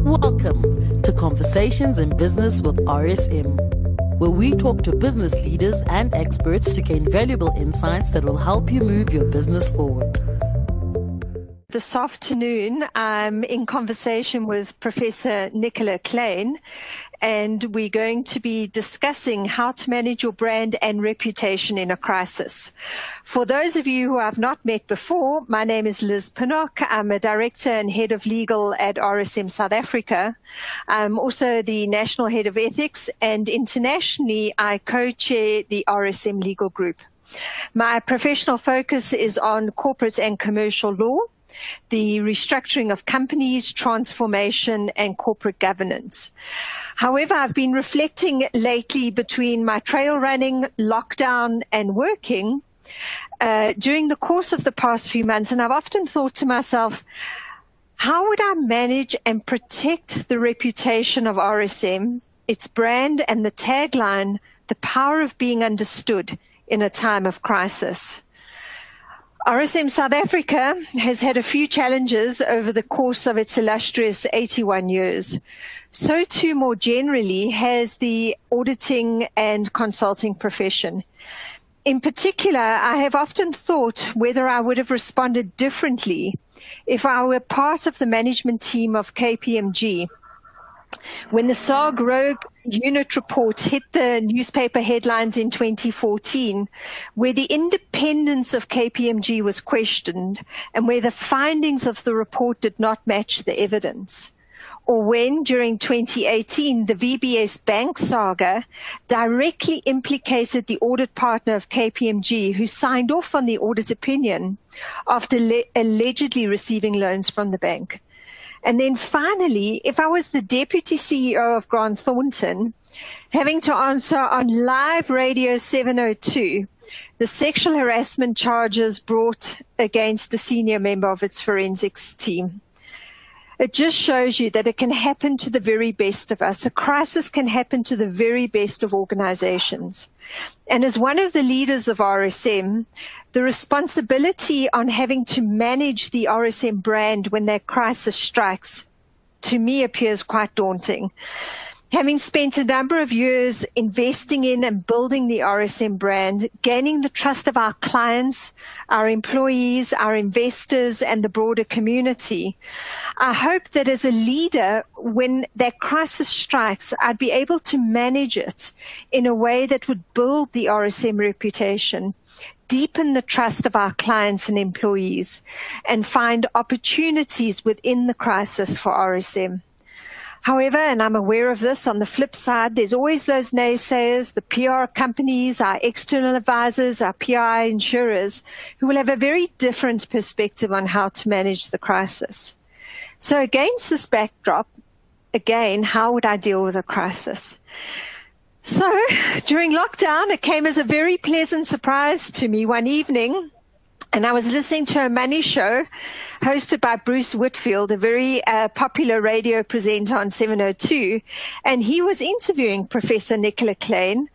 Welcome to Conversations in Business with RSM, where we talk to business leaders and experts to gain valuable insights that will help you move your business forward. This afternoon, I'm in conversation with Professor Nicola Kleyn, and we're going to be discussing how to manage your brand and reputation in a crisis. For those of you who I've not met before, my name is Liz Pinnock. I'm a director and head of legal at RSM South Africa. I'm also the national head of ethics, and internationally, I co-chair the RSM legal group. My professional focus is on corporate and commercial law the restructuring of companies, transformation, and corporate governance. However, I've been reflecting lately between my trail running, lockdown, and working uh, during the course of the past few months, and I've often thought to myself, how would I manage and protect the reputation of RSM, its brand, and the tagline, the power of being understood in a time of crisis? RSM South Africa has had a few challenges over the course of its illustrious 81 years. So too more generally has the auditing and consulting profession. In particular, I have often thought whether I would have responded differently if I were part of the management team of KPMG when the SARS Rogue unit report hit the newspaper headlines in 2014, where the independence of KPMG was questioned and where the findings of the report did not match the evidence, or when during 2018 the VBS bank saga directly implicated the audit partner of KPMG who signed off on the audit opinion after le- allegedly receiving loans from the bank. And then finally, if I was the deputy CEO of Grant Thornton, having to answer on live radio 702 the sexual harassment charges brought against a senior member of its forensics team. It just shows you that it can happen to the very best of us. A crisis can happen to the very best of organizations. And as one of the leaders of RSM, the responsibility on having to manage the RSM brand when that crisis strikes to me appears quite daunting. Having spent a number of years investing in and building the RSM brand, gaining the trust of our clients, our employees, our investors, and the broader community, I hope that as a leader, when that crisis strikes, I'd be able to manage it in a way that would build the RSM reputation deepen the trust of our clients and employees and find opportunities within the crisis for RSM. However, and I'm aware of this, on the flip side, there's always those naysayers, the PR companies, our external advisors, our PI insurers, who will have a very different perspective on how to manage the crisis. So against this backdrop, again, how would I deal with a crisis? So during lockdown, it came as a very pleasant surprise to me one evening and I was listening to a money show hosted by Bruce Whitfield, a very uh, popular radio presenter on 702. And he was interviewing Professor Nicola Kleyn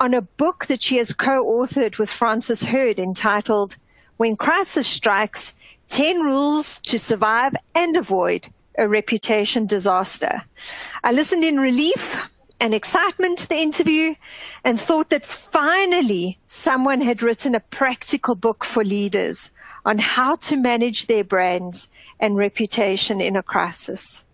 on a book that she has co-authored with Frances Hurd entitled When Crisis Strikes, 10 Rules to Survive and Avoid a Reputation Disaster. I listened in relief and excitement to the interview and thought that finally someone had written a practical book for leaders on how to manage their brands and reputation in a crisis.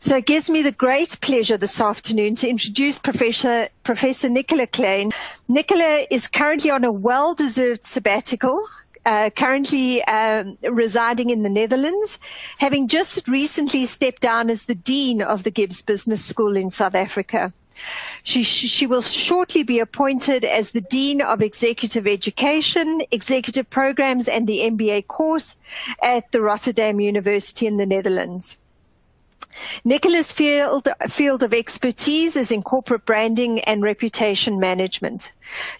So it gives me the great pleasure this afternoon to introduce Professor, Professor Nicola Kleyn. Nicola is currently on a well-deserved sabbatical uh, currently um, residing in the Netherlands, having just recently stepped down as the Dean of the GIBS Business School in South Africa. She, she will shortly be appointed as the Dean of Executive Education, Executive Programs and the MBA course at the Rotterdam University in the Netherlands. Nicola's field, field of expertise is in corporate branding and reputation management.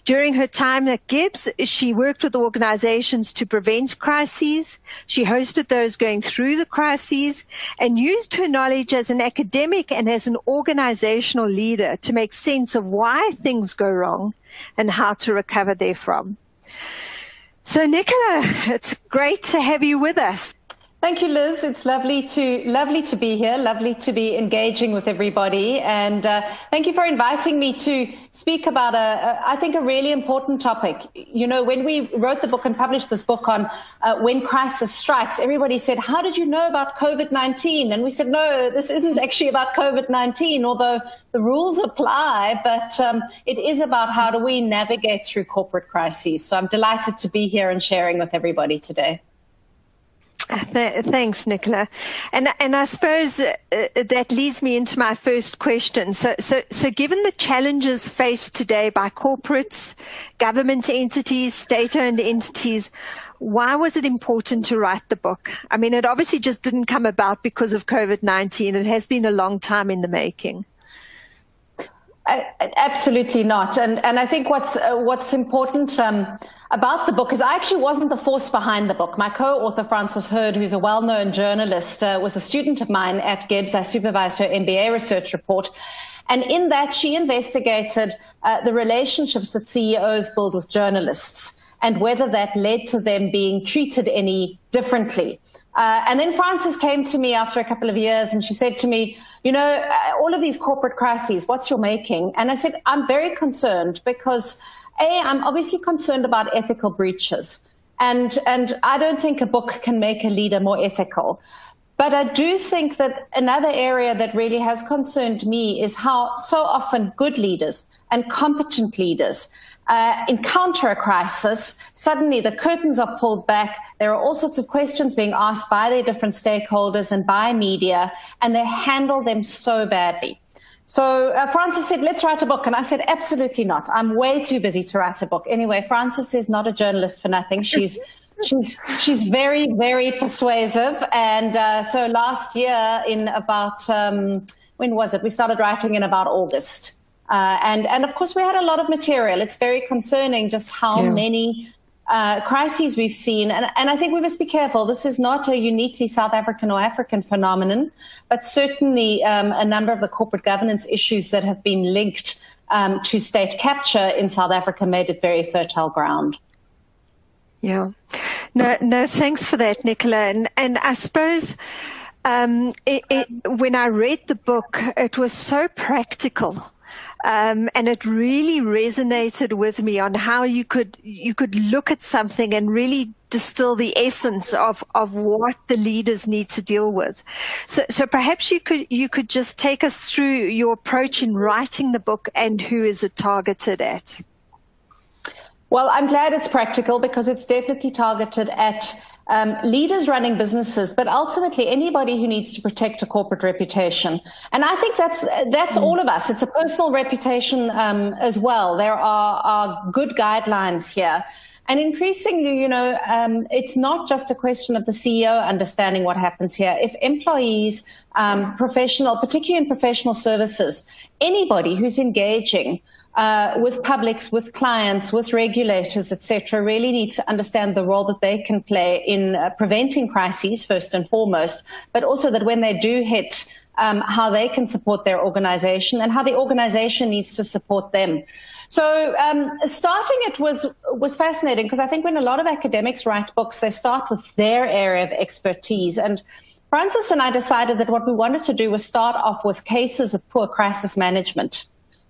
During her time at GIBS, she worked with organizations to prevent crises. She hosted those going through the crises and used her knowledge as an academic and as an organizational leader to make sense of why things go wrong and how to recover therefrom. So Nicola, it's great to have you with us. Thank you, Liz. It's lovely to lovely to be here. Lovely to be engaging with everybody, and uh, thank you for inviting me to speak about a, a, I think, a really important topic. You know, when we wrote the book and published this book on uh, when crisis strikes, everybody said, "How did you know about COVID-19?" And we said, "No, this isn't actually about COVID-19, although the rules apply, but um, it is about how do we navigate through corporate crises." So I'm delighted to be here and sharing with everybody today. Th- thanks, Nicola. And and I suppose uh, that leads me into my first question. So so so given the challenges faced today by corporates, government entities, state-owned entities, why was it important to write the book? I mean, it obviously just didn't come about because of COVID-19. It has been a long time in the making. Absolutely not. And and I think what's uh, what's important um, about the book is I actually wasn't the force behind the book. My co-author Frances Hurd, who's a well-known journalist, uh, was a student of mine at GIBS. I supervised her MBA research report. And in that, she investigated uh, the relationships that CEOs build with journalists and whether that led to them being treated any differently. Uh, and then Frances came to me after a couple of years and she said to me, you know, uh, all of these corporate crises, what's your making? And I said, I'm very concerned because A, I'm obviously concerned about ethical breaches. And, and I don't think a book can make a leader more ethical. But I do think that another area that really has concerned me is how so often good leaders and competent leaders uh, encounter a crisis, suddenly the curtains are pulled back. There are all sorts of questions being asked by their different stakeholders and by media, and they handle them so badly. So uh, Frances said, let's write a book. And I said, absolutely not. I'm way too busy to write a book. Anyway, Frances is not a journalist for nothing. She's she's she's very very persuasive and uh, so last year in about um, when was it we started writing in about august uh, and, and of course, we had a lot of material. It's very concerning just how yeah. many uh, crises we've seen. And, and I think we must be careful. This is not a uniquely South African or African phenomenon, but certainly um, a number of the corporate governance issues that have been linked um, to state capture in South Africa made it very fertile ground. Yeah. No, no, thanks for that, Nicola. And, and I suppose um, it, it, when I read the book, it was so practical um, and it really resonated with me on how you could you could look at something and really distill the essence of, of what the leaders need to deal with. So, so perhaps you could you could just take us through your approach in writing the book and who is it targeted at. Well, I'm glad it's practical because it's definitely targeted at um, leaders running businesses, but ultimately anybody who needs to protect a corporate reputation. And I think that's that's mm. all of us. It's a personal reputation um, as well. There are, are good guidelines here. And increasingly, you know, um, it's not just a question of the CEO understanding what happens here. If employees, um, professional, particularly in professional services, anybody who's engaging uh, with publics, with clients, with regulators, etc., really needs to understand the role that they can play in uh, preventing crises first and foremost, but also that when they do hit, um, how they can support their organization and how the organization needs to support them. So um, starting it was was fascinating because I think when a lot of academics write books, they start with their area of expertise and. Frances and I decided that what we wanted to do was start off with cases of poor crisis management.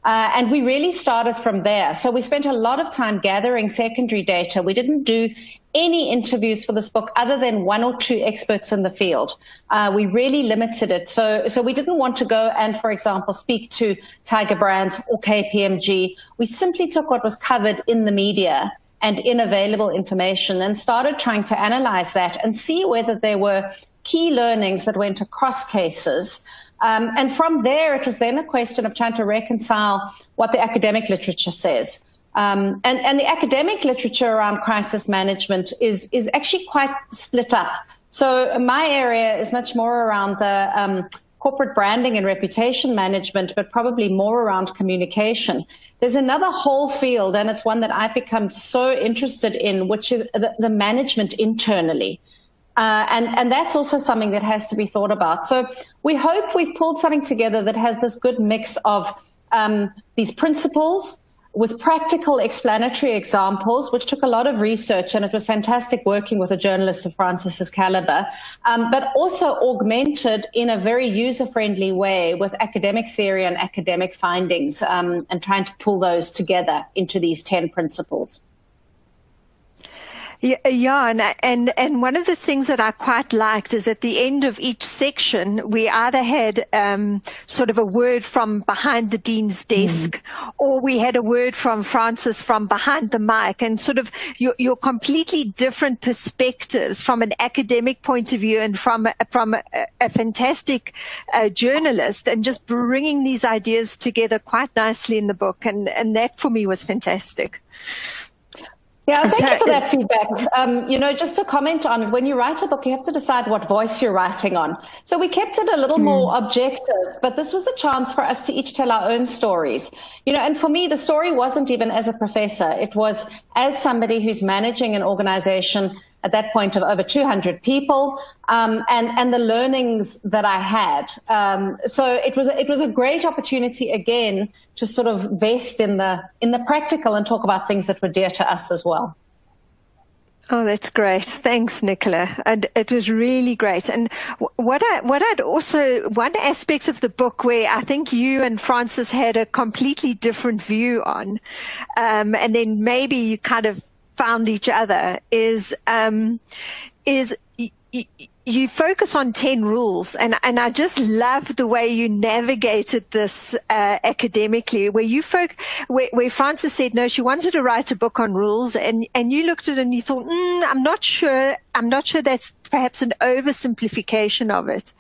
Uh, and we really started from there. So we spent a lot of time gathering secondary data. We didn't do any interviews for this book other than one or two experts in the field. Uh, we really limited it. So, so we didn't want to go and, for example, speak to Tiger Brands or KPMG. We simply took what was covered in the media and in available information and started trying to analyze that and see whether there were key learnings that went across cases um, and from there, it was then a question of trying to reconcile what the academic literature says. Um, and, and, the academic literature around crisis management is, is actually quite split up. So my area is much more around the um, corporate branding and reputation management, but probably more around communication. There's another whole field, and it's one that I've become so interested in, which is the, the management internally. Uh, and, and that's also something that has to be thought about. So we hope we've pulled something together that has this good mix of um, these principles with practical explanatory examples, which took a lot of research, and it was fantastic working with a journalist of Frances's caliber, um, but also augmented in a very user-friendly way with academic theory and academic findings, um, and trying to pull those together into these 10 principles. Yeah, yeah and, and, and one of the things that I quite liked is at the end of each section, we either had um, sort of a word from behind the dean's desk, mm. or we had a word from Frances from behind the mic, and sort of your, your completely different perspectives from an academic point of view and from from a, a fantastic uh, journalist, and just bringing these ideas together quite nicely in the book, and and that for me was fantastic. Yeah, thank you for that feedback. Um, you know, just to comment on when you write a book, you have to decide what voice you're writing on. So we kept it a little mm. more objective, but this was a chance for us to each tell our own stories. You know, and for me, the story wasn't even as a professor. It was as somebody who's managing an organization at that point of over 200 people, um, and and the learnings that I had. Um, so it was a, it was a great opportunity again to sort of vest in the in the practical and talk about things that were dear to us as well. Oh, that's great. Thanks, Nicola. And it was really great. And what I, what I'd also, one aspect of the book where I think you and Frances had a completely different view on, um, and then maybe you kind of found each other is um, is y- y- you focus on 10 rules and, and I just love the way you navigated this uh, academically where you folk where, where, Frances said no she wanted to write a book on rules and and you looked at it and you thought mm, I'm not sure I'm not sure that's perhaps an oversimplification of it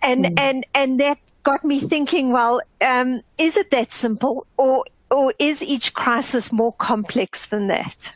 and mm. and and that got me thinking well um, is it that simple or or is each crisis more complex than that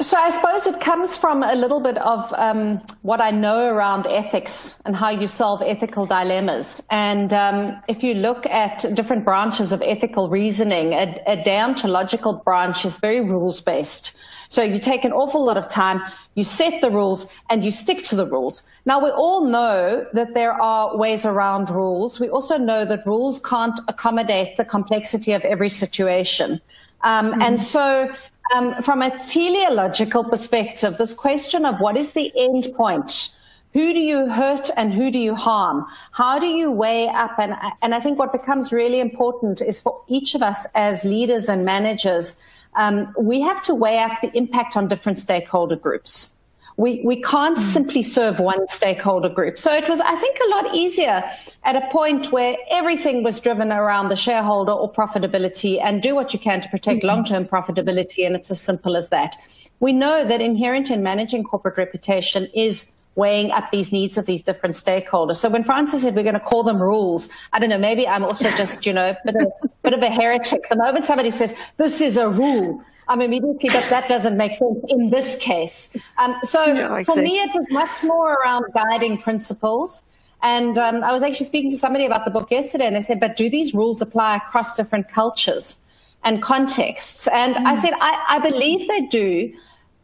so I suppose it comes from a little bit of um, what I know around ethics and how you solve ethical dilemmas. And um, if you look at different branches of ethical reasoning, a, a deontological branch is very rules based. So you take an awful lot of time, you set the rules, and you stick to the rules. Now we all know that there are ways around rules. We also know that rules can't accommodate the complexity of every situation. Um, mm-hmm. And so, um, from a teleological perspective, this question of what is the end point? Who do you hurt and who do you harm? How do you weigh up? And, and I think what becomes really important is for each of us as leaders and managers, um, we have to weigh up the impact on different stakeholder groups. We, we can't mm. simply serve one stakeholder group. So it was, I think, a lot easier at a point where everything was driven around the shareholder or profitability and do what you can to protect mm-hmm. long-term profitability. And it's as simple as that. We know that inherent in managing corporate reputation is weighing up these needs of these different stakeholders. So when Frances said we're going to call them rules, I don't know, maybe I'm also just, you know, a bit of, bit of a heretic. The moment somebody says this is a rule, I'm immediately, but that doesn't make sense in this case. Um, so no, exactly. for me, it was much more around guiding principles. And um, I was actually speaking to somebody about the book yesterday, and they said, but do these rules apply across different cultures and contexts? And mm. I said, I, I believe they do,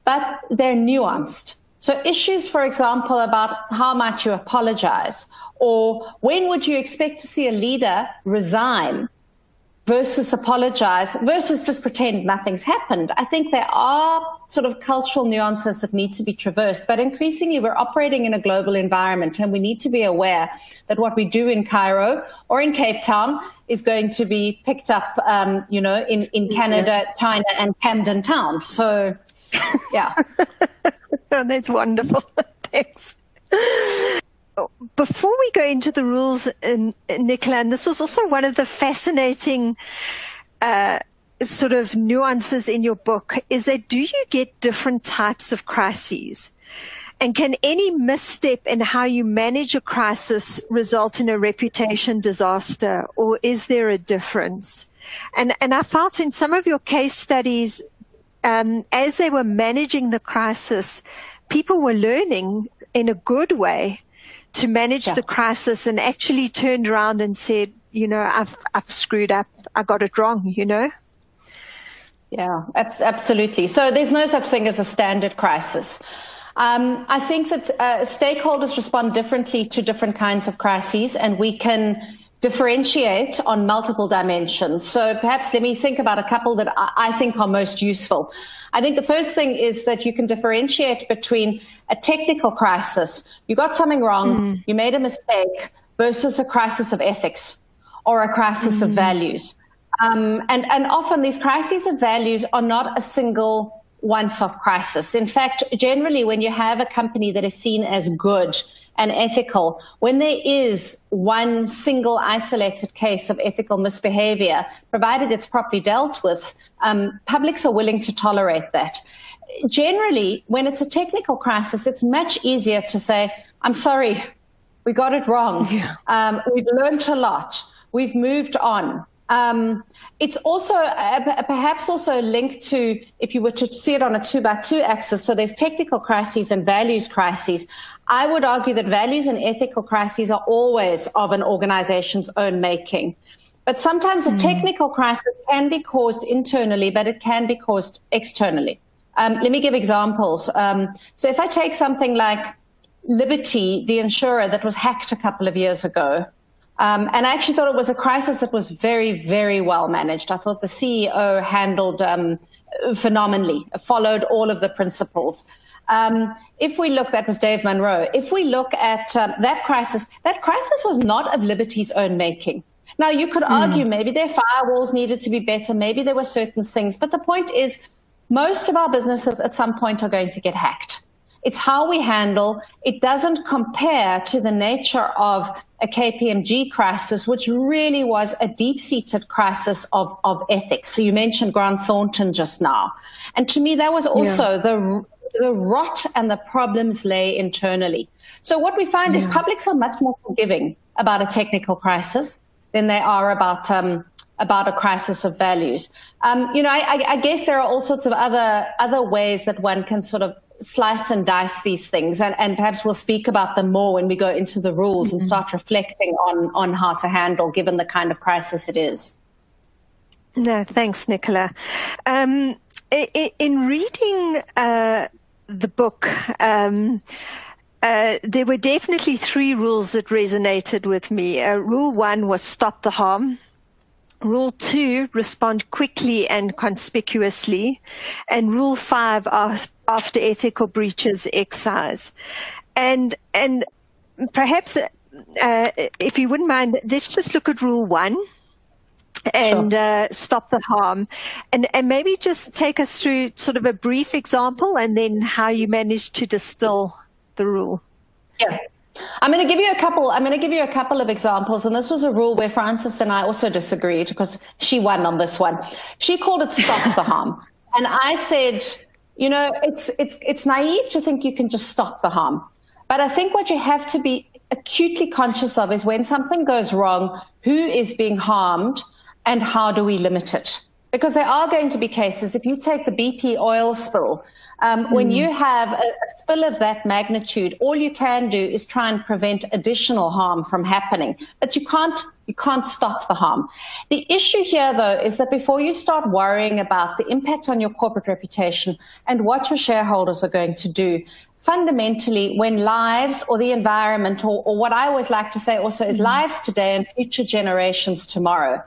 but they're nuanced. So issues, for example, about how much you apologize or when would you expect to see a leader resign versus apologize versus just pretend nothing's happened. I think there are sort of cultural nuances that need to be traversed, but increasingly we're operating in a global environment and we need to be aware that what we do in Cairo or in Cape Town is going to be picked up, um, you know, in, in Canada, China and Camden Town. So, yeah. oh, that's wonderful. Thanks before we go into the rules, in, in Nicola, and this is also one of the fascinating uh, sort of nuances in your book, is that do you get different types of crises? And can any misstep in how you manage a crisis result in a reputation disaster, or is there a difference? And, and I felt in some of your case studies, um, as they were managing the crisis, people were learning in a good way to manage yeah. the crisis and actually turned around and said, you know, I've, I've screwed up. I got it wrong, you know? Yeah, absolutely. So there's no such thing as a standard crisis. Um, I think that uh, stakeholders respond differently to different kinds of crises, and we can differentiate on multiple dimensions. So perhaps let me think about a couple that I think are most useful. I think the first thing is that you can differentiate between a technical crisis, you got something wrong, mm. you made a mistake, versus a crisis of ethics or a crisis mm. of values. Um, and, and often these crises of values are not a single once-off crisis. In fact, generally when you have a company that is seen as good and ethical, when there is one single isolated case of ethical misbehavior, provided it's properly dealt with, um, publics are willing to tolerate that. Generally, when it's a technical crisis, it's much easier to say, I'm sorry, we got it wrong. Yeah. Um, we've learned a lot. We've moved on. Um, it's also uh, perhaps also linked to if you were to see it on a two by two axis. So there's technical crises and values crises. I would argue that values and ethical crises are always of an organization's own making. But sometimes mm. a technical crisis can be caused internally, but it can be caused externally. Um, let me give examples. Um, so if I take something like Liberty, the insurer that was hacked a couple of years ago, um, and I actually thought it was a crisis that was very, very well managed. I thought the CEO handled um, phenomenally, followed all of the principles. Um, if we look, that was Dave Munro. If we look at um, that crisis, that crisis was not of Liberty's own making. Now, you could mm. argue maybe their firewalls needed to be better, maybe there were certain things, but the point is, most of our businesses at some point are going to get hacked. It's how we handle. It doesn't compare to the nature of a KPMG crisis, which really was a deep-seated crisis of, of ethics. So you mentioned Grant Thornton just now. And to me, that was also yeah. the, the rot and the problems lay internally. So what we find yeah. is publics are much more forgiving about a technical crisis than they are about um, about a crisis of values. Um, you know, I, I, guess there are all sorts of other other ways that one can sort of slice and dice these things and, and perhaps we'll speak about them more when we go into the rules mm-hmm. and start reflecting on, on how to handle given the kind of crisis it is. No, thanks, Nicola. Um, in reading uh, the book, um, uh, there were definitely three rules that resonated with me. Uh, rule one was stop the harm. Rule two, respond quickly and conspicuously. And rule five, after ethical breaches excise. And, and perhaps, uh, if you wouldn't mind, let's just look at rule one and sure. uh, stop the harm. And, and maybe just take us through sort of a brief example and then how you managed to distill the rule. Yeah. I'm going to give you a couple. I'm going to give you a couple of examples, and this was a rule where Frances and I also disagreed because she won on this one. She called it "stop the harm," and I said, you know, it's it's it's naive to think you can just stop the harm, but I think what you have to be acutely conscious of is when something goes wrong, who is being harmed, and how do we limit it? Because there are going to be cases. If you take the BP oil spill, um, mm. When you have a, a, spill of that magnitude, all you can do is try and prevent additional harm from happening, but you can't you can't stop the harm. The issue here, though, is that before you start worrying about the impact on your corporate reputation and what your shareholders are going to do, fundamentally, when lives or the environment, or, or what I always like to say also is mm. lives today and future generations tomorrow,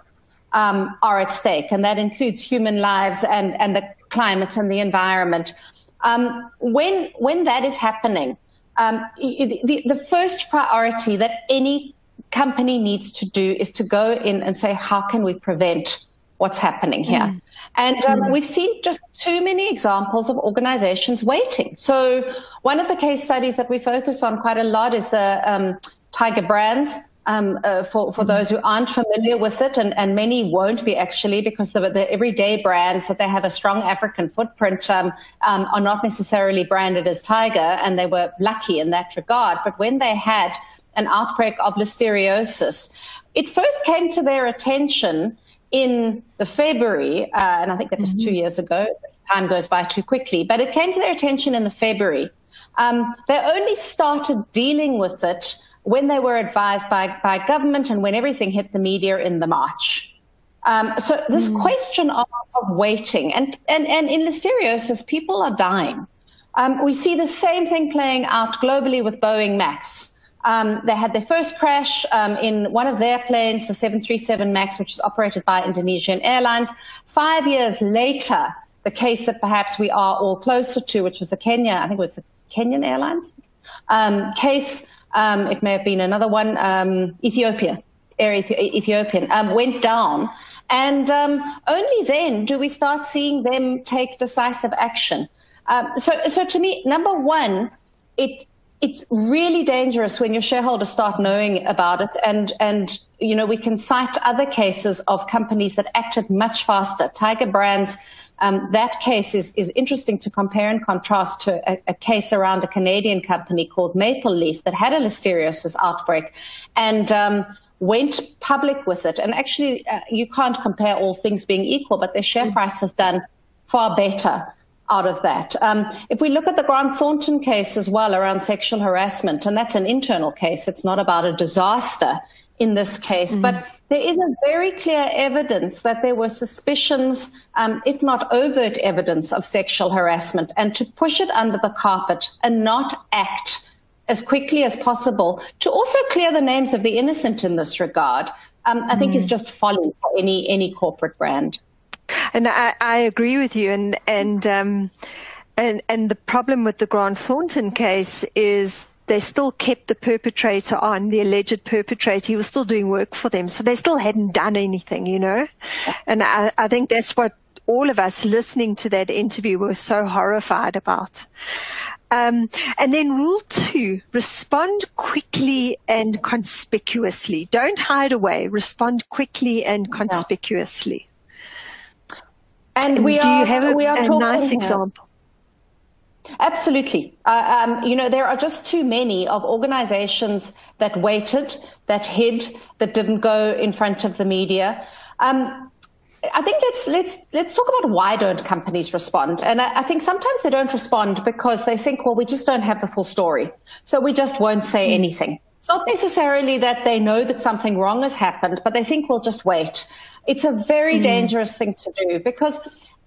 um, are at stake, and that includes human lives and, and the climate and the environment. Um, when when that is happening, um, the, the first priority that any company needs to do is to go in and say, how can we prevent what's happening here? Mm. And um, mm. we've seen just too many examples of organizations waiting. So one of the case studies that we focus on quite a lot is the um, Tiger Brands um, uh, for, for mm-hmm. those who aren't familiar with it, and, and many won't be actually because the, the everyday brands that they have a strong African footprint um, um, are not necessarily branded as Tiger, and they were lucky in that regard. But when they had an outbreak of listeriosis, it first came to their attention in the February, uh, and I think that was mm-hmm. two years ago. Time goes by too quickly, but it came to their attention in the February. Um, they only started dealing with it when they were advised by, by government and when everything hit the media in the March. Um, so this mm. question of, of, waiting and, and, and in listeriosis, people are dying. Um, we see the same thing playing out globally with Boeing Max. Um, they had their first crash um, in one of their planes, the 737 MAX, which is operated by Indonesian Airlines. Five years later, the case that perhaps we are all closer to, which was the Kenya, I think it was the Kenyan Airlines um, case. Um, it may have been another one, um, Ethiopia, Air Ethiopian, um, went down. And only then do we start seeing them take decisive action. so, so to me, number one, it it's really dangerous when your shareholders start knowing about it and and you know we can cite other cases of companies that acted much faster tiger brands um, that case is, is interesting to compare and contrast to a, a, case around a Canadian company called Maple Leaf that had a listeriosis outbreak and um, went public with it. And actually, uh, you can't compare all things being equal, but their share price has done far better out of that. Um, if we look at the Grant Thornton case as well around sexual harassment, and that's an internal case, it's not about a disaster in this case, mm. but there is a very clear evidence that there were suspicions, um, if not overt evidence, of sexual harassment, and to push it under the carpet and not act as quickly as possible to also clear the names of the innocent in this regard, um, I think mm. is just folly for any any corporate brand. And I, I agree with you. And and um, and and the problem with the Grant Thornton case is they still kept the perpetrator on, the alleged perpetrator. He was still doing work for them, so they still hadn't done anything, you know. And I, I think that's what all of us listening to that interview were so horrified about. Um, and then rule two, respond quickly and conspicuously. Don't hide away. Respond quickly and conspicuously. And, we do are, you have a, we are a nice example? Absolutely. Uh, um, you know, there are just too many of organizations that waited, that hid, that didn't go in front of the media. Um, I think let's let's let's talk about why don't companies respond? And I, I, think sometimes they don't respond because they think, well, we just don't have the full story, so we just won't say mm. anything. It's not necessarily that they know that something wrong has happened, but they think we'll just wait. It's a very mm. dangerous thing to do because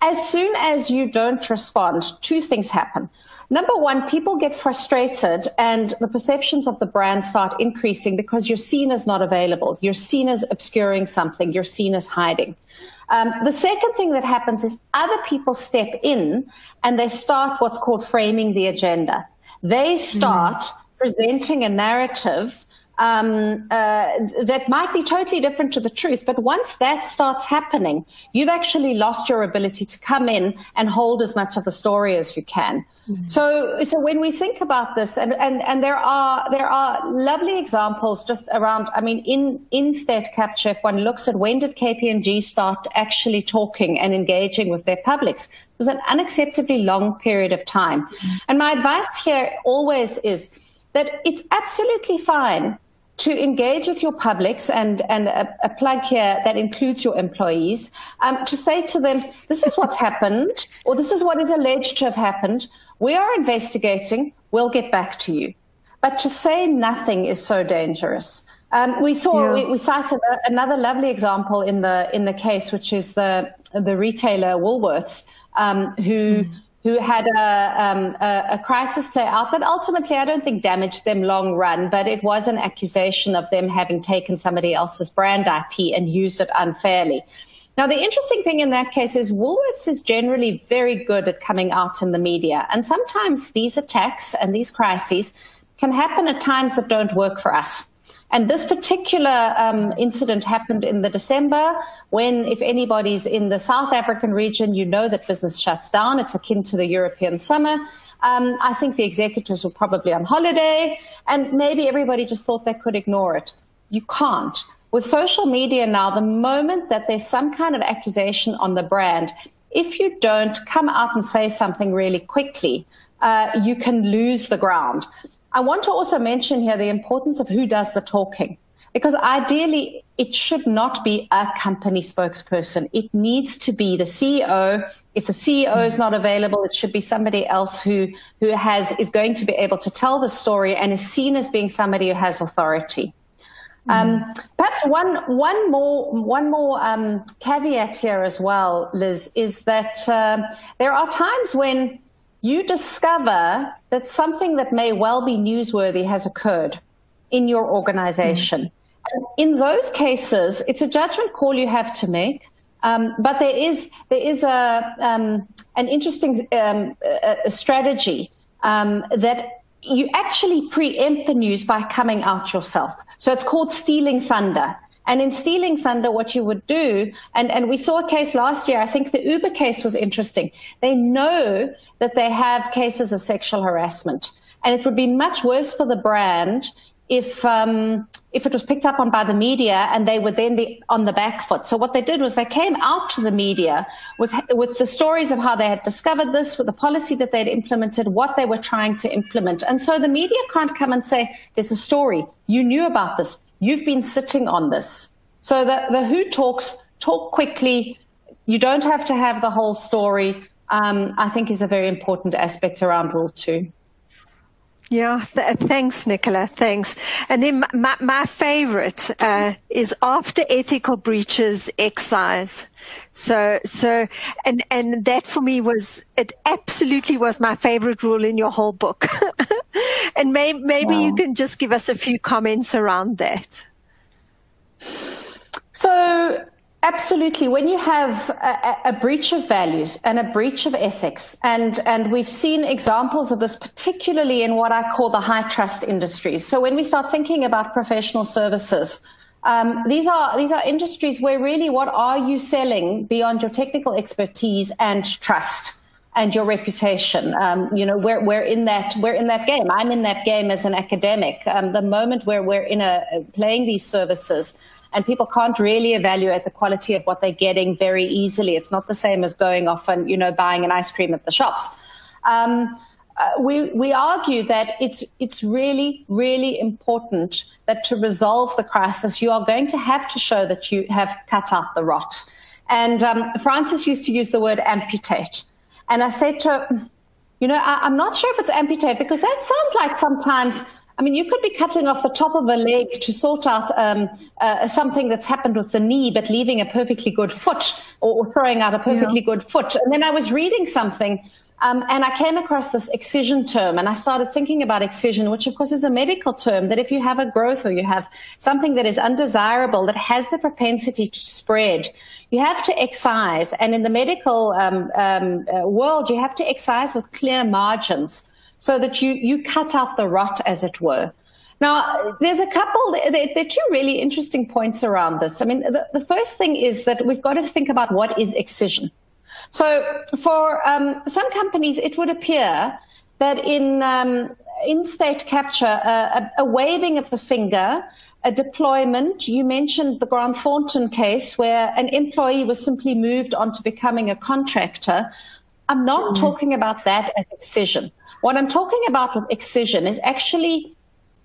as soon as you don't respond, two things happen. Number one, people get frustrated and the perceptions of the brand start increasing because you're seen as not available. You're seen as obscuring something. You're seen as hiding. Um, the second thing that happens is other people step in and they start what's called framing the agenda. They start mm. presenting a narrative um, uh, that might be totally different to the truth. But once that starts happening, you've actually lost your ability to come in and hold as much of the story as you can. Mm-hmm. So, so when we think about this, and, and, and there are there are lovely examples just around. I mean, in in state capture, if one looks at when did KPMG start actually talking and engaging with their publics, it was an unacceptably long period of time. Mm-hmm. And my advice here always is that it's absolutely fine to engage with your publics and, and a, a plug here that includes your employees, um, to say to them, this is what's happened, or this is what is alleged to have happened. We are investigating. We'll get back to you. But to say nothing is so dangerous. Um, we saw, yeah. we, we, cited another lovely example in the in the case, which is the the retailer Woolworths, um, who mm who had a, um, a, a, crisis play out that ultimately I don't think damaged them long run, but it was an accusation of them having taken somebody else's brand IP and used it unfairly. Now, the interesting thing in that case is Woolworths is generally very good at coming out in the media. And sometimes these attacks and these crises can happen at times that don't work for us. And this particular um, incident happened in the December when, if anybody's in the South African region, you know that business shuts down. It's akin to the European summer. Um, I think the executives were probably on holiday and maybe everybody just thought they could ignore it. You can't. With social media now, the moment that there's some kind of accusation on the brand, if you don't come out and say something really quickly, uh, you can lose the ground. I want to also mention here the importance of who does the talking. Because ideally, it should not be a company spokesperson. It needs to be the CEO. If the CEO is not available, it should be somebody else who, who has, is going to be able to tell the story and is seen as being somebody who has authority. Um, perhaps one, one more, one more um, caveat here as well, Liz, is that uh, there are times when you discover that something that may well be newsworthy has occurred. in your organization. Mm-hmm. in those cases, it's a judgment call you have to make. Um, but there is there is a um, an interesting um, a strategy um, that you actually preempt the news by coming out yourself. So it's called stealing thunder. And in stealing thunder, what you would do, and, and we saw a case last year, I think the Uber case was interesting. They know that they have cases of sexual harassment. And it would be much worse for the brand if um, if it was picked up on by the media and they would then be on the back foot. So what they did was they came out to the media with with the stories of how they had discovered this, with the policy that they'd implemented, what they were trying to implement. And so the media can't come and say, "There's a story. You knew about this. You've been sitting on this." So the the who talks talk quickly. You don't have to have the whole story. Um, I think is a very important aspect around Rule Two. Yeah, th- thanks, Nicola. Thanks. And then my, my favorite uh, is after ethical breaches, excise. So, so, and and that for me was it. Absolutely was my favorite rule in your whole book. and may, maybe wow. you can just give us a few comments around that. So Absolutely. When you have a, a, breach of values and a breach of ethics, and, and we've seen examples of this particularly in what I call the high trust industries. So when we start thinking about professional services, um, these are these are industries where really what are you selling beyond your technical expertise and trust and your reputation? Um, you know, we're we're in that we're in that game. I'm in that game as an academic. Um, the moment where we're in a playing these services and people can't really evaluate the quality of what they're getting very easily. It's not the same as going off and you know buying an ice cream at the shops. Um, uh, we we argue that it's it's really really important that to resolve the crisis you are going to have to show that you have cut out the rot. And um, Frances used to use the word amputate, and I said to her, you know, I, I'm not sure if it's amputate because that sounds like sometimes I mean, you could be cutting off the top of a leg to sort out um, uh, something that's happened with the knee, but leaving a perfectly good foot or, or throwing out a perfectly yeah. good foot. And then I was reading something um, and I came across this excision term and I started thinking about excision, which of course is a medical term that if you have a growth or you have something that is undesirable that has the propensity to spread, you have to excise. And in the medical um, um, uh, world, you have to excise with clear margins so that you, you cut out the rot, as it were. Now, there's a couple, there, there, are two really interesting points around this. I mean, the, the, first thing is that we've got to think about what is excision. So for um, some companies, it would appear that in, um, in state capture, uh, a, a, waving of the finger, a deployment, you mentioned the Grant Thornton case where an employee was simply moved on to becoming a contractor. I'm not mm-hmm. talking about that as excision. What I'm talking about with excision is actually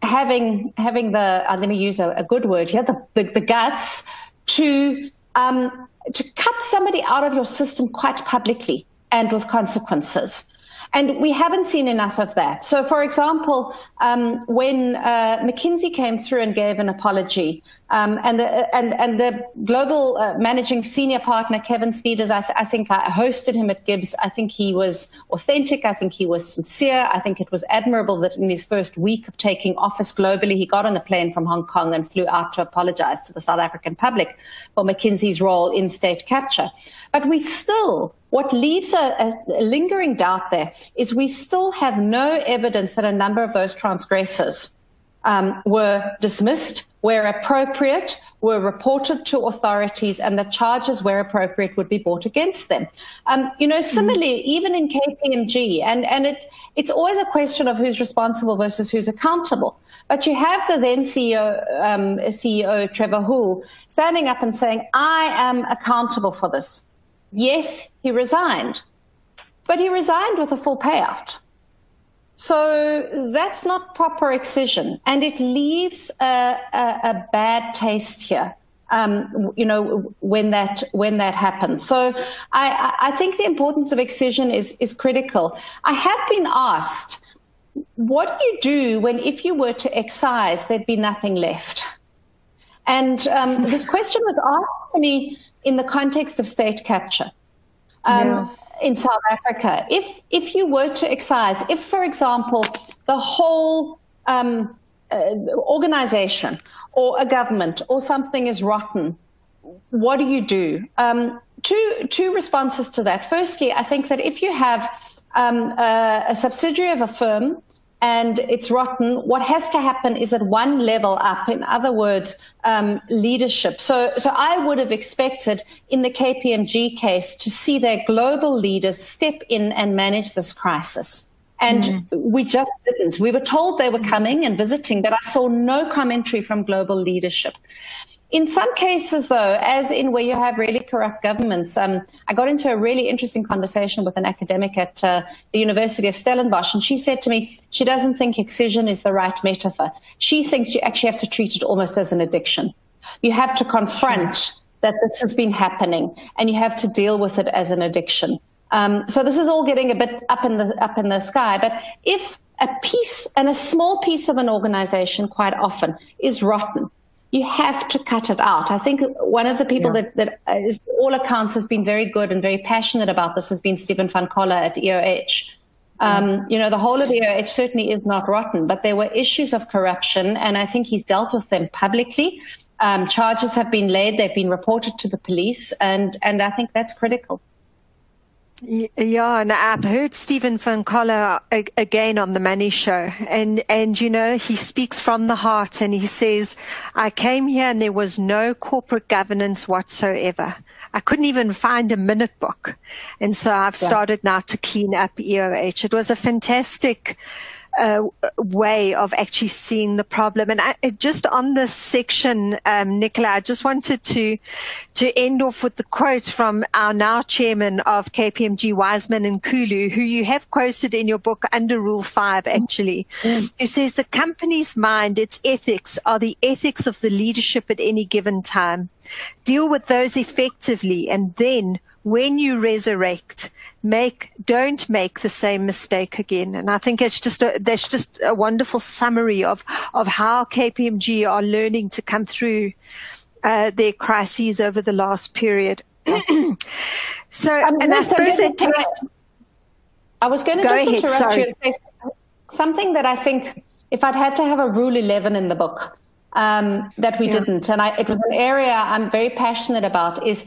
having having the uh, let me use a, a, good word here the the, the guts to um, to cut somebody out of your system quite publicly and with consequences. And we haven't seen enough of that. So, for example, um, when uh, McKinsey came through and gave an apology, um, and, the, and, and the global uh, managing senior partner, Kevin Sneaders, I, th- I, think I hosted him at GIBS. I think he was authentic. I think he was sincere. I think it was admirable that in his first week of taking office globally, he got on a plane from Hong Kong and flew out to apologize to the South African public for McKinsey's role in state capture. But we still what leaves a, a, lingering doubt there is we still have no evidence that a number of those transgressors um, were dismissed, where appropriate, were reported to authorities, and the charges, where appropriate, would be brought against them. Um, you know, similarly, mm. even in KPMG, and, and it, it's always a question of who's responsible versus who's accountable. But you have the then CEO, um, CEO Trevor Hoole standing up and saying, I am accountable for this. Yes, he resigned, but he resigned with a full payout. So that's not proper excision, and it leaves a, a, a bad taste here. Um, you know, when that when that happens. So I, I think the importance of excision is is critical. I have been asked, what do you do when if you were to excise, there'd be nothing left? And um, this question was asked to me in the context of state capture um, yeah. in South Africa. If if you were to excise, if for example the whole um, uh, organization or a government or something is rotten, what do you do? Um, two two responses to that. Firstly, I think that if you have um, a, a subsidiary of a firm and it's rotten, what has to happen is at one level up. In other words, um, leadership. So, so I would have expected in the KPMG case to see their global leaders step in and manage this crisis. And mm-hmm. we just didn't. We were told they were coming and visiting, but I saw no commentary from global leadership. In some cases, though, as in where you have really corrupt governments, um, I got into a really interesting conversation with an academic at uh, the University of Stellenbosch, and she said to me she doesn't think excision is the right metaphor. She thinks you actually have to treat it almost as an addiction. You have to confront that this has been happening, and you have to deal with it as an addiction. Um, so this is all getting a bit up in the up in the sky. But if a piece and a small piece of an organization quite often is rotten you have to cut it out. I think one of the people yeah. that, that is all accounts has been very good and very passionate about this has been Stephen van Coller at EOH. Um, you know, the whole of EOH certainly is not rotten, but there were issues of corruption, and I think he's dealt with them publicly. Um, charges have been laid; they've been reported to the police, and and I think that's critical. Yeah, and I've heard Stephen van Coller again on the Money Show, and and you know he speaks from the heart, and he says, "I came here and there was no corporate governance whatsoever. I couldn't even find a minute book, and so I've started now to clean up EOH. It was a fantastic." Uh, way of actually seeing the problem. And I, just on this section, um, Nicola, I just wanted to to end off with the quote from our now chairman of KPMG, Wiseman Nkuhlu, who you have quoted in your book under Rule Five, actually, mm. who says the company's mind, its ethics, are the ethics of the leadership at any given time. Deal with those effectively, and then when you resurrect, make don't make the same mistake again. And I think it's just a, that's just a wonderful summary of of how KPMG are learning to come through uh, their crises over the last period. so, um, and I suppose that takes. I was going to just ahead, interrupt sorry. you and say something that I think if I'd had to have a rule 11 in the book, um, that we yeah. didn't. And I, it was an area I'm very passionate about is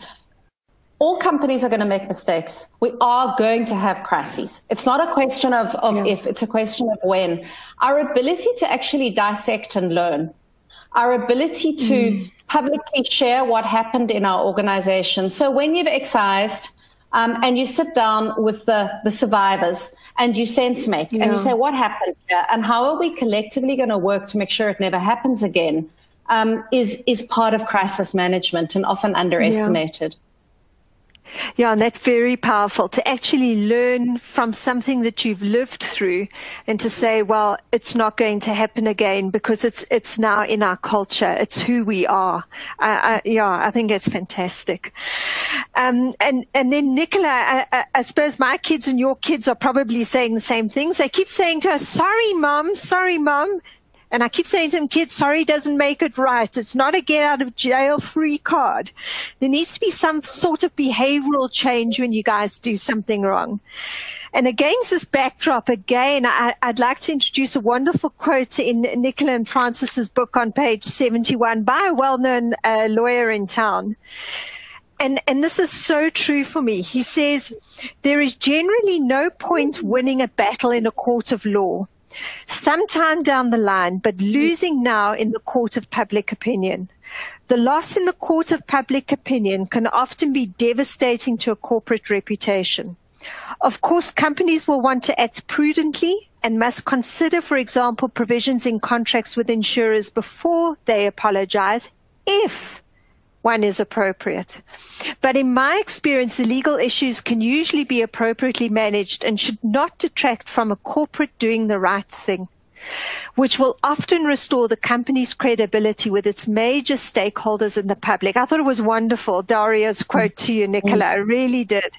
all companies are going to make mistakes. We are going to have crises. It's not a question of, of yeah. if, it's a question of when. Our ability to actually dissect and learn, our ability to mm. publicly share what happened in our organization. So when you've excised um, and you sit down with the, the survivors and you sense make yeah. and you say, what happened here? And how are we collectively going to work to make sure it never happens again? Um, is, is part of crisis management and often underestimated. Yeah. Yeah, and that's very powerful to actually learn from something that you've lived through and to say, well, it's not going to happen again because it's, it's now in our culture. It's who we are. Uh, yeah, I think it's fantastic. Um, and, and then Nicola, I, I, I suppose my kids and your kids are probably saying the same things. They keep saying to us, sorry, mom, sorry, mom. And I keep saying to them, kids, sorry doesn't make it right. It's not a get out of jail free card. There needs to be some sort of behavioral change when you guys do something wrong. And against this backdrop, again, I, would like to introduce a wonderful quote in Nicola and Frances's book on page 71 by a well-known uh, lawyer in town. And, and this is so true for me. He says, there is generally no point winning a battle in a court of law sometime down the line, but losing now in the court of public opinion. The loss in the court of public opinion can often be devastating to a corporate reputation. Of course, companies will want to act prudently and must consider, for example, provisions in contracts with insurers before they apologize if one is appropriate. But in my experience, the legal issues can usually be appropriately managed and should not detract from a corporate doing the right thing, which will often restore the company's credibility with its major stakeholders in the public. I thought it was wonderful, Dario's quote to you, Nicola. Mm. I really did.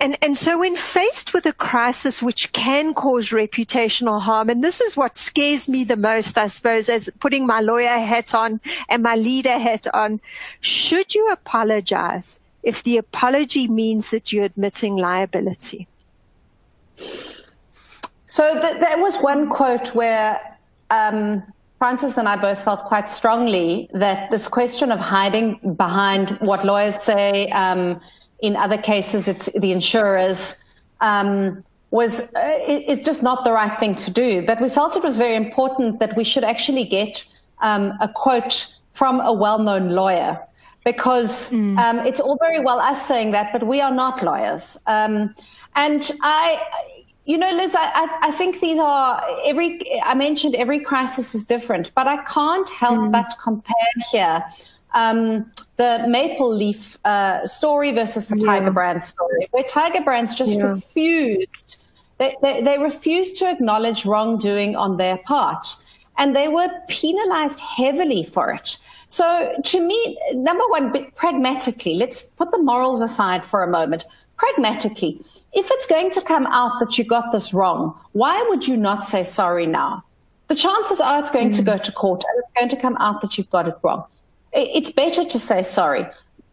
And, and so when faced with a crisis which can cause reputational harm, and this is what scares me the most, I suppose, as putting my lawyer hat on and my leader hat on, should you apologize if the apology means that you're admitting liability? So th- there was one quote where um, Frances and I both felt quite strongly that this question of hiding behind what lawyers say, um, in other cases, it's the insurers, um, was uh, is just not the right thing to do. But we felt it was very important that we should actually get um, a quote from a well-known lawyer because mm. um, it's all very well us saying that, but we are not lawyers. Um, and I, you know, Liz, I, I, think these are every, I mentioned every crisis is different, but I can't help mm. but compare here um, the Maple Leaf uh, story versus the yeah. Tiger Brands story, where Tiger Brands just yeah. refused, they, they, they refused to acknowledge wrongdoing on their part. And they were penalized heavily for it. So to me, number one, pragmatically, let's put the morals aside for a moment pragmatically, if it's going to come out that you got this wrong, why would you not say sorry now? The chances are it's going mm. to go to court and it's going to come out that you've got it wrong. It's better to say sorry.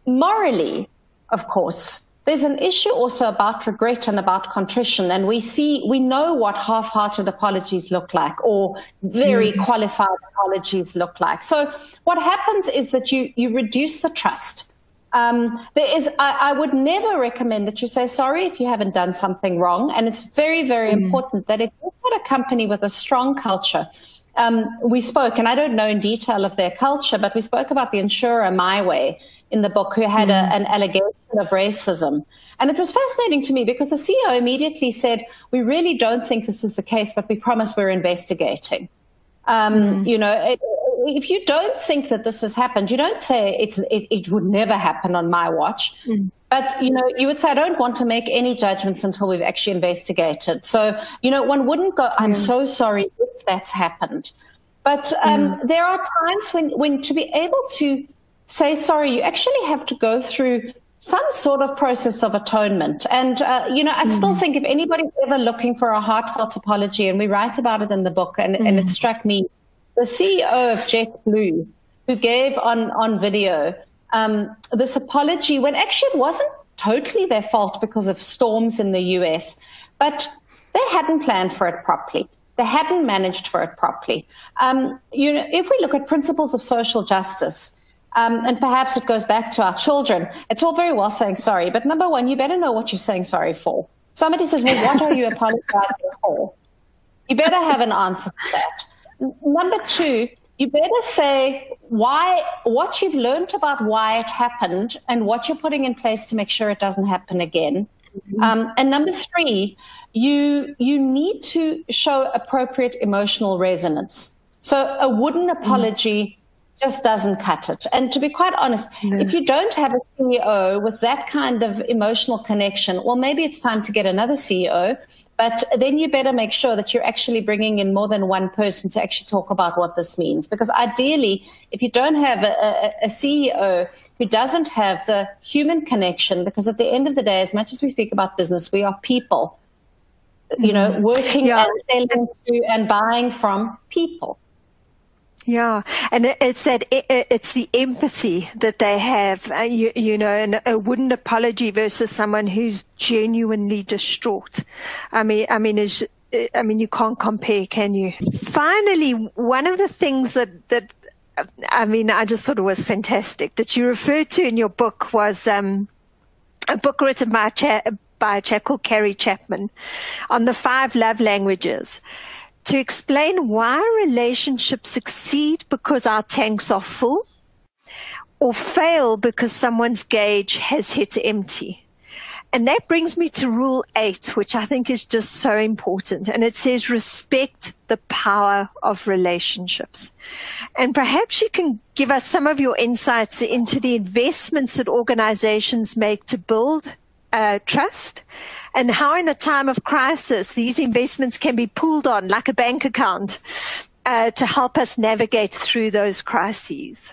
Morally, of course, there's an issue also about regret and about contrition. And we see, we know what half hearted apologies look like or very mm. qualified apologies look like. So what happens is that you, you reduce the trust. Um, there is, I, I, would never recommend that you say sorry if you haven't done something wrong. And it's very, very mm. important that if you've got a company with a strong culture, um, we spoke, and I don't know in detail of their culture, but we spoke about the insurer MiWay in the book who had mm. a, an allegation of racism. And it was fascinating to me because the CEO immediately said, we really don't think this is the case, but we promise we're investigating. Um, mm. You know, it, if you don't think that this has happened, you don't say it's it, it would never happen on my watch. Mm. But you know, you would say I don't want to make any judgments until we've actually investigated. So you know, one wouldn't go. I'm mm. so sorry if that's happened. But um, mm. there are times when when to be able to say sorry, you actually have to go through some sort of process of atonement. And, uh, you know, I mm. still think if anybody's ever looking for a heartfelt apology, and we write about it in the book, and, mm. and it mm. struck me the CEO of JetBlue, who gave on, on video um, this apology when actually it wasn't totally their fault because of storms in the US, but they hadn't planned for it properly. They hadn't managed for it properly. Um, you know, if we look at principles of social justice, um, and perhaps it goes back to our children. It's all very well saying sorry, but number one, you better know what you're saying sorry for. Somebody says, well, what are you apologizing for? You better have an answer to that. Number two, you better say why, what you've learned about why it happened and what you're putting in place to make sure it doesn't happen again. Mm-hmm. Um, and number three, you, you need to show appropriate emotional resonance. So a wooden mm-hmm. apology mm-hmm. just doesn't cut it. And to be quite honest, no. if you don't have a CEO with that kind of emotional connection, well, maybe it's time to get another CEO but then you better make sure that you're actually bringing in more than one person to actually talk about what this means. Because ideally, if you don't have a, a, CEO who doesn't have the human connection, because at the end of the day, as much as we speak about business, we are people, you know, mm-hmm. working yeah. and selling to and buying from people. Yeah, and it's that it's the empathy that they have, uh, you, you, know, and a wooden apology versus someone who's genuinely distraught. I mean, I mean, is I mean, you can't compare, can you? Finally, one of the things that that I mean, I just thought it was fantastic that you referred to in your book was um, a book written by a, cha- by a chap called Gary Chapman on the five love languages to explain why relationships succeed because our tanks are full or fail because someone's gauge has hit empty. And that brings me to rule eight, which I think is just so important. And it says respect the power of relationships. And perhaps you can give us some of your insights into the investments that organizations make to build uh, trust and how in a time of crisis these investments can be pulled on like a bank account uh, to help us navigate through those crises.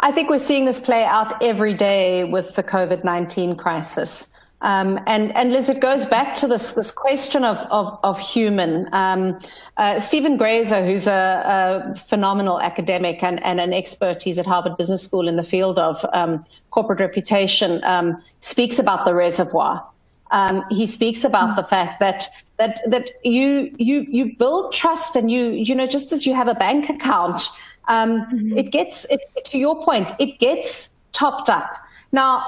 I think we're seeing this play out every day with the COVID 19 crisis. Um, and, and Liz, it goes back to this, this question of, of, of human. Um, uh, Stephen Greyser, who's a, a, phenomenal academic and, and an expert, he's at Harvard Business School in the field of um, corporate reputation, um, speaks about the reservoir. Um, he speaks about the fact that that that you you you build trust and you you know just as you have a bank account, um, mm-hmm. it gets it, to your point, it gets topped up. Now,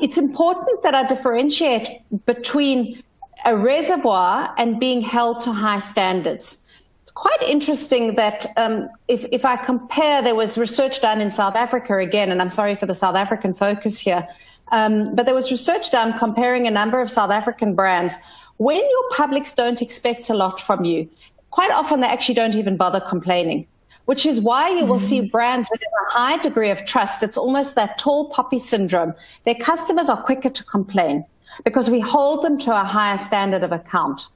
it's important that I differentiate between a reservoir and being held to high standards. It's quite interesting that um, if, if I compare, there was research done in South Africa again, and I'm sorry for the South African focus here, um, but there was research done comparing a number of South African brands. When your publics don't expect a lot from you, quite often they actually don't even bother complaining which is why you will see mm-hmm. brands with a high degree of trust. It's almost that tall poppy syndrome. Their customers are quicker to complain because we hold them to a higher standard of account.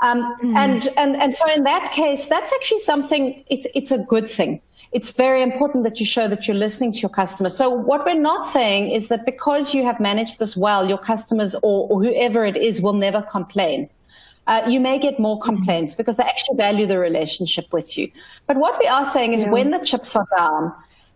Um, mm. and, and, and so in that case, that's actually something, it's, it's a good thing. It's very important that you show that you're listening to your customers. So what we're not saying is that because you have managed this well, your customers or, or whoever it is will never complain. Uh, you may get more mm-hmm. complaints because they actually value the relationship with you. But what we are saying is yeah. when the chips are down,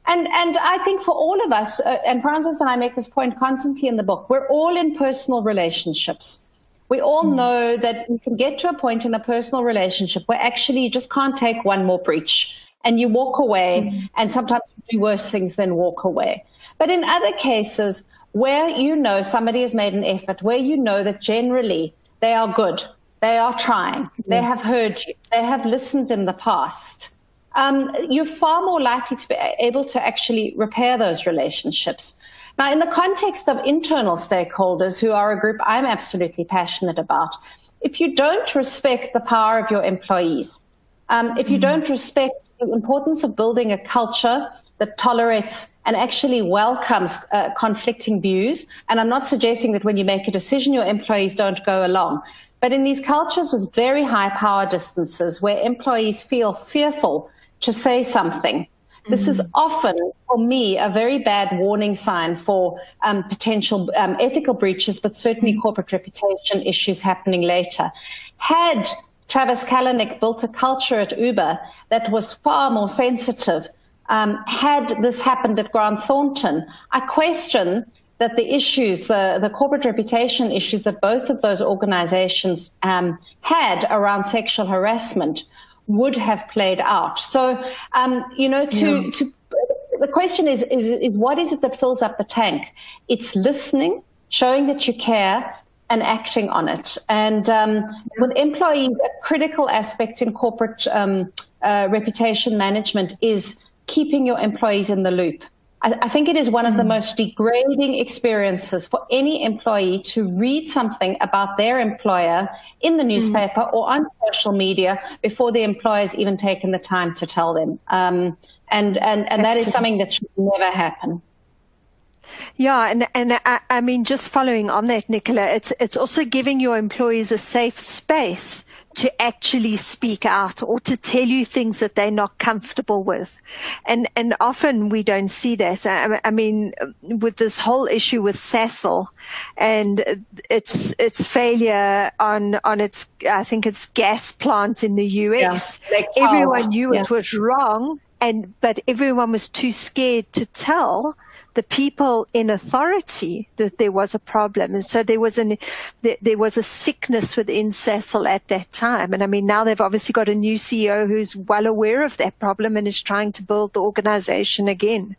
and, and I think for all of us, uh, and Frances and I make this point constantly in the book, we're all in personal relationships. We all mm. know that you can get to a point in a personal relationship where actually you just can't take one more breach and you walk away mm. and sometimes do worse things than walk away. But in other cases where you know somebody has made an effort, where you know that generally they are good, they are trying, mm. they have heard you, they have listened in the past, um, you're far more likely to be able to actually repair those relationships. Now, in the context of internal stakeholders, who are a group I'm absolutely passionate about, if you don't respect the power of your employees, um, if you mm-hmm. don't respect the importance of building a culture that tolerates and actually welcomes uh, conflicting views, and I'm not suggesting that when you make a decision, your employees don't go along. But in these cultures with very high power distances where employees feel fearful to say something. This is mm. often, for me, a very bad warning sign for um, potential um, ethical breaches, but certainly mm. corporate reputation issues happening later. Had Travis Kalanick built a culture at Uber that was far more sensitive, um, had this happened at Grant Thornton, I question that the issues, the, the corporate reputation issues that both of those organizations um, had around sexual harassment would have played out. So, um, you know, to, yeah. to, the question is, is, is what is it that fills up the tank? It's listening, showing that you care, and acting on it. And um, with employees, a critical aspect in corporate um, uh, reputation management is keeping your employees in the loop. I, think it is one of the mm. most degrading experiences for any employee to read something about their employer in the mm. newspaper mm. or on social media before the employer has even taken the time to tell them. Um, and and, and that is something that should never happen. Yeah, and and I, I, mean, just following on that, Nicola, it's it's also giving your employees a safe space to actually speak out or to tell you things that they're not comfortable with, and and often we don't see this. I, I mean, with this whole issue with Sasol and its its failure on on its I think its gas plant in the US, yeah, everyone knew yeah. it was wrong, and but everyone was too scared to tell the people in authority that there was a problem. And so there was an, there was a sickness within Sasol at that time. And I mean, now they've obviously got a new CEO who's well aware of that problem and is trying to build the organization again.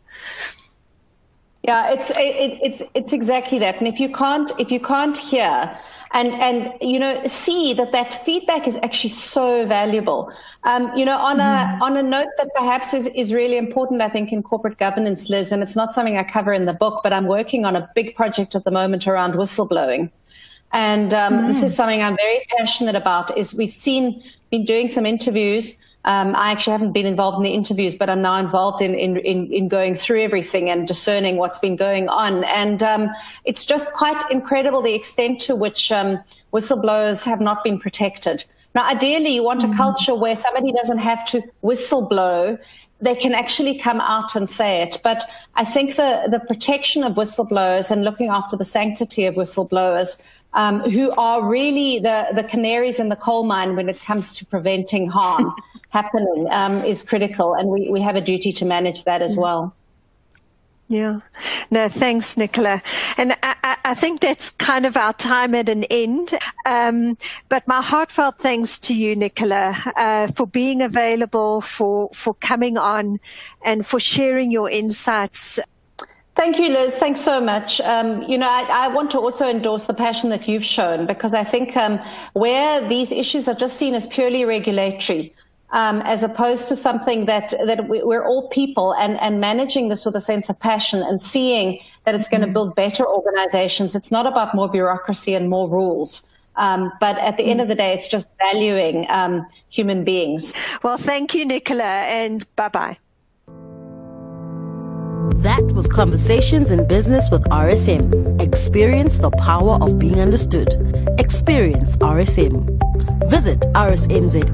Yeah, it's it, it's it's exactly that. And if you can't if you can't hear and and you know see that that feedback is actually so valuable. Um, you know, on mm. a on a note that perhaps is is really important, I think in corporate governance, Liz, and it's not something I cover in the book, but I'm working on a big project at the moment around whistleblowing. And um, mm. this is something I'm very passionate about. Is we've seen been doing some interviews um, I actually haven't been involved in the interviews, but I'm now involved in, in, in, in going through everything and discerning what's been going on. And um, it's just quite incredible the extent to which um, whistleblowers have not been protected. Now, ideally, you want a mm-hmm. culture where somebody doesn't have to whistleblow they can actually come out and say it. But I think the, the protection of whistleblowers and looking after the sanctity of whistleblowers, um, who are really the, the canaries in the coal mine when it comes to preventing harm happening, um, is critical. And we, we have a duty to manage that as well. Yeah. No, thanks, Nicola. And I, I, think that's kind of our time at an end. Um, but my heartfelt thanks to you, Nicola, uh, for being available, for, for coming on, and for sharing your insights. Thank you, Liz. Thanks so much. Um, you know, I, I, want to also endorse the passion that you've shown because I think um, where these issues are just seen as purely regulatory, um, as opposed to something that that we're all people and and managing this with a sense of passion and seeing that it's going to mm-hmm. build better organizations. It's not about more bureaucracy and more rules. Um, but at the end of the day, it's just valuing um, human beings. Well, thank you, Nicola, and bye bye. That was Conversations in Business with RSM. Experience the power of being understood. Experience RSM. Visit rsmza.co.za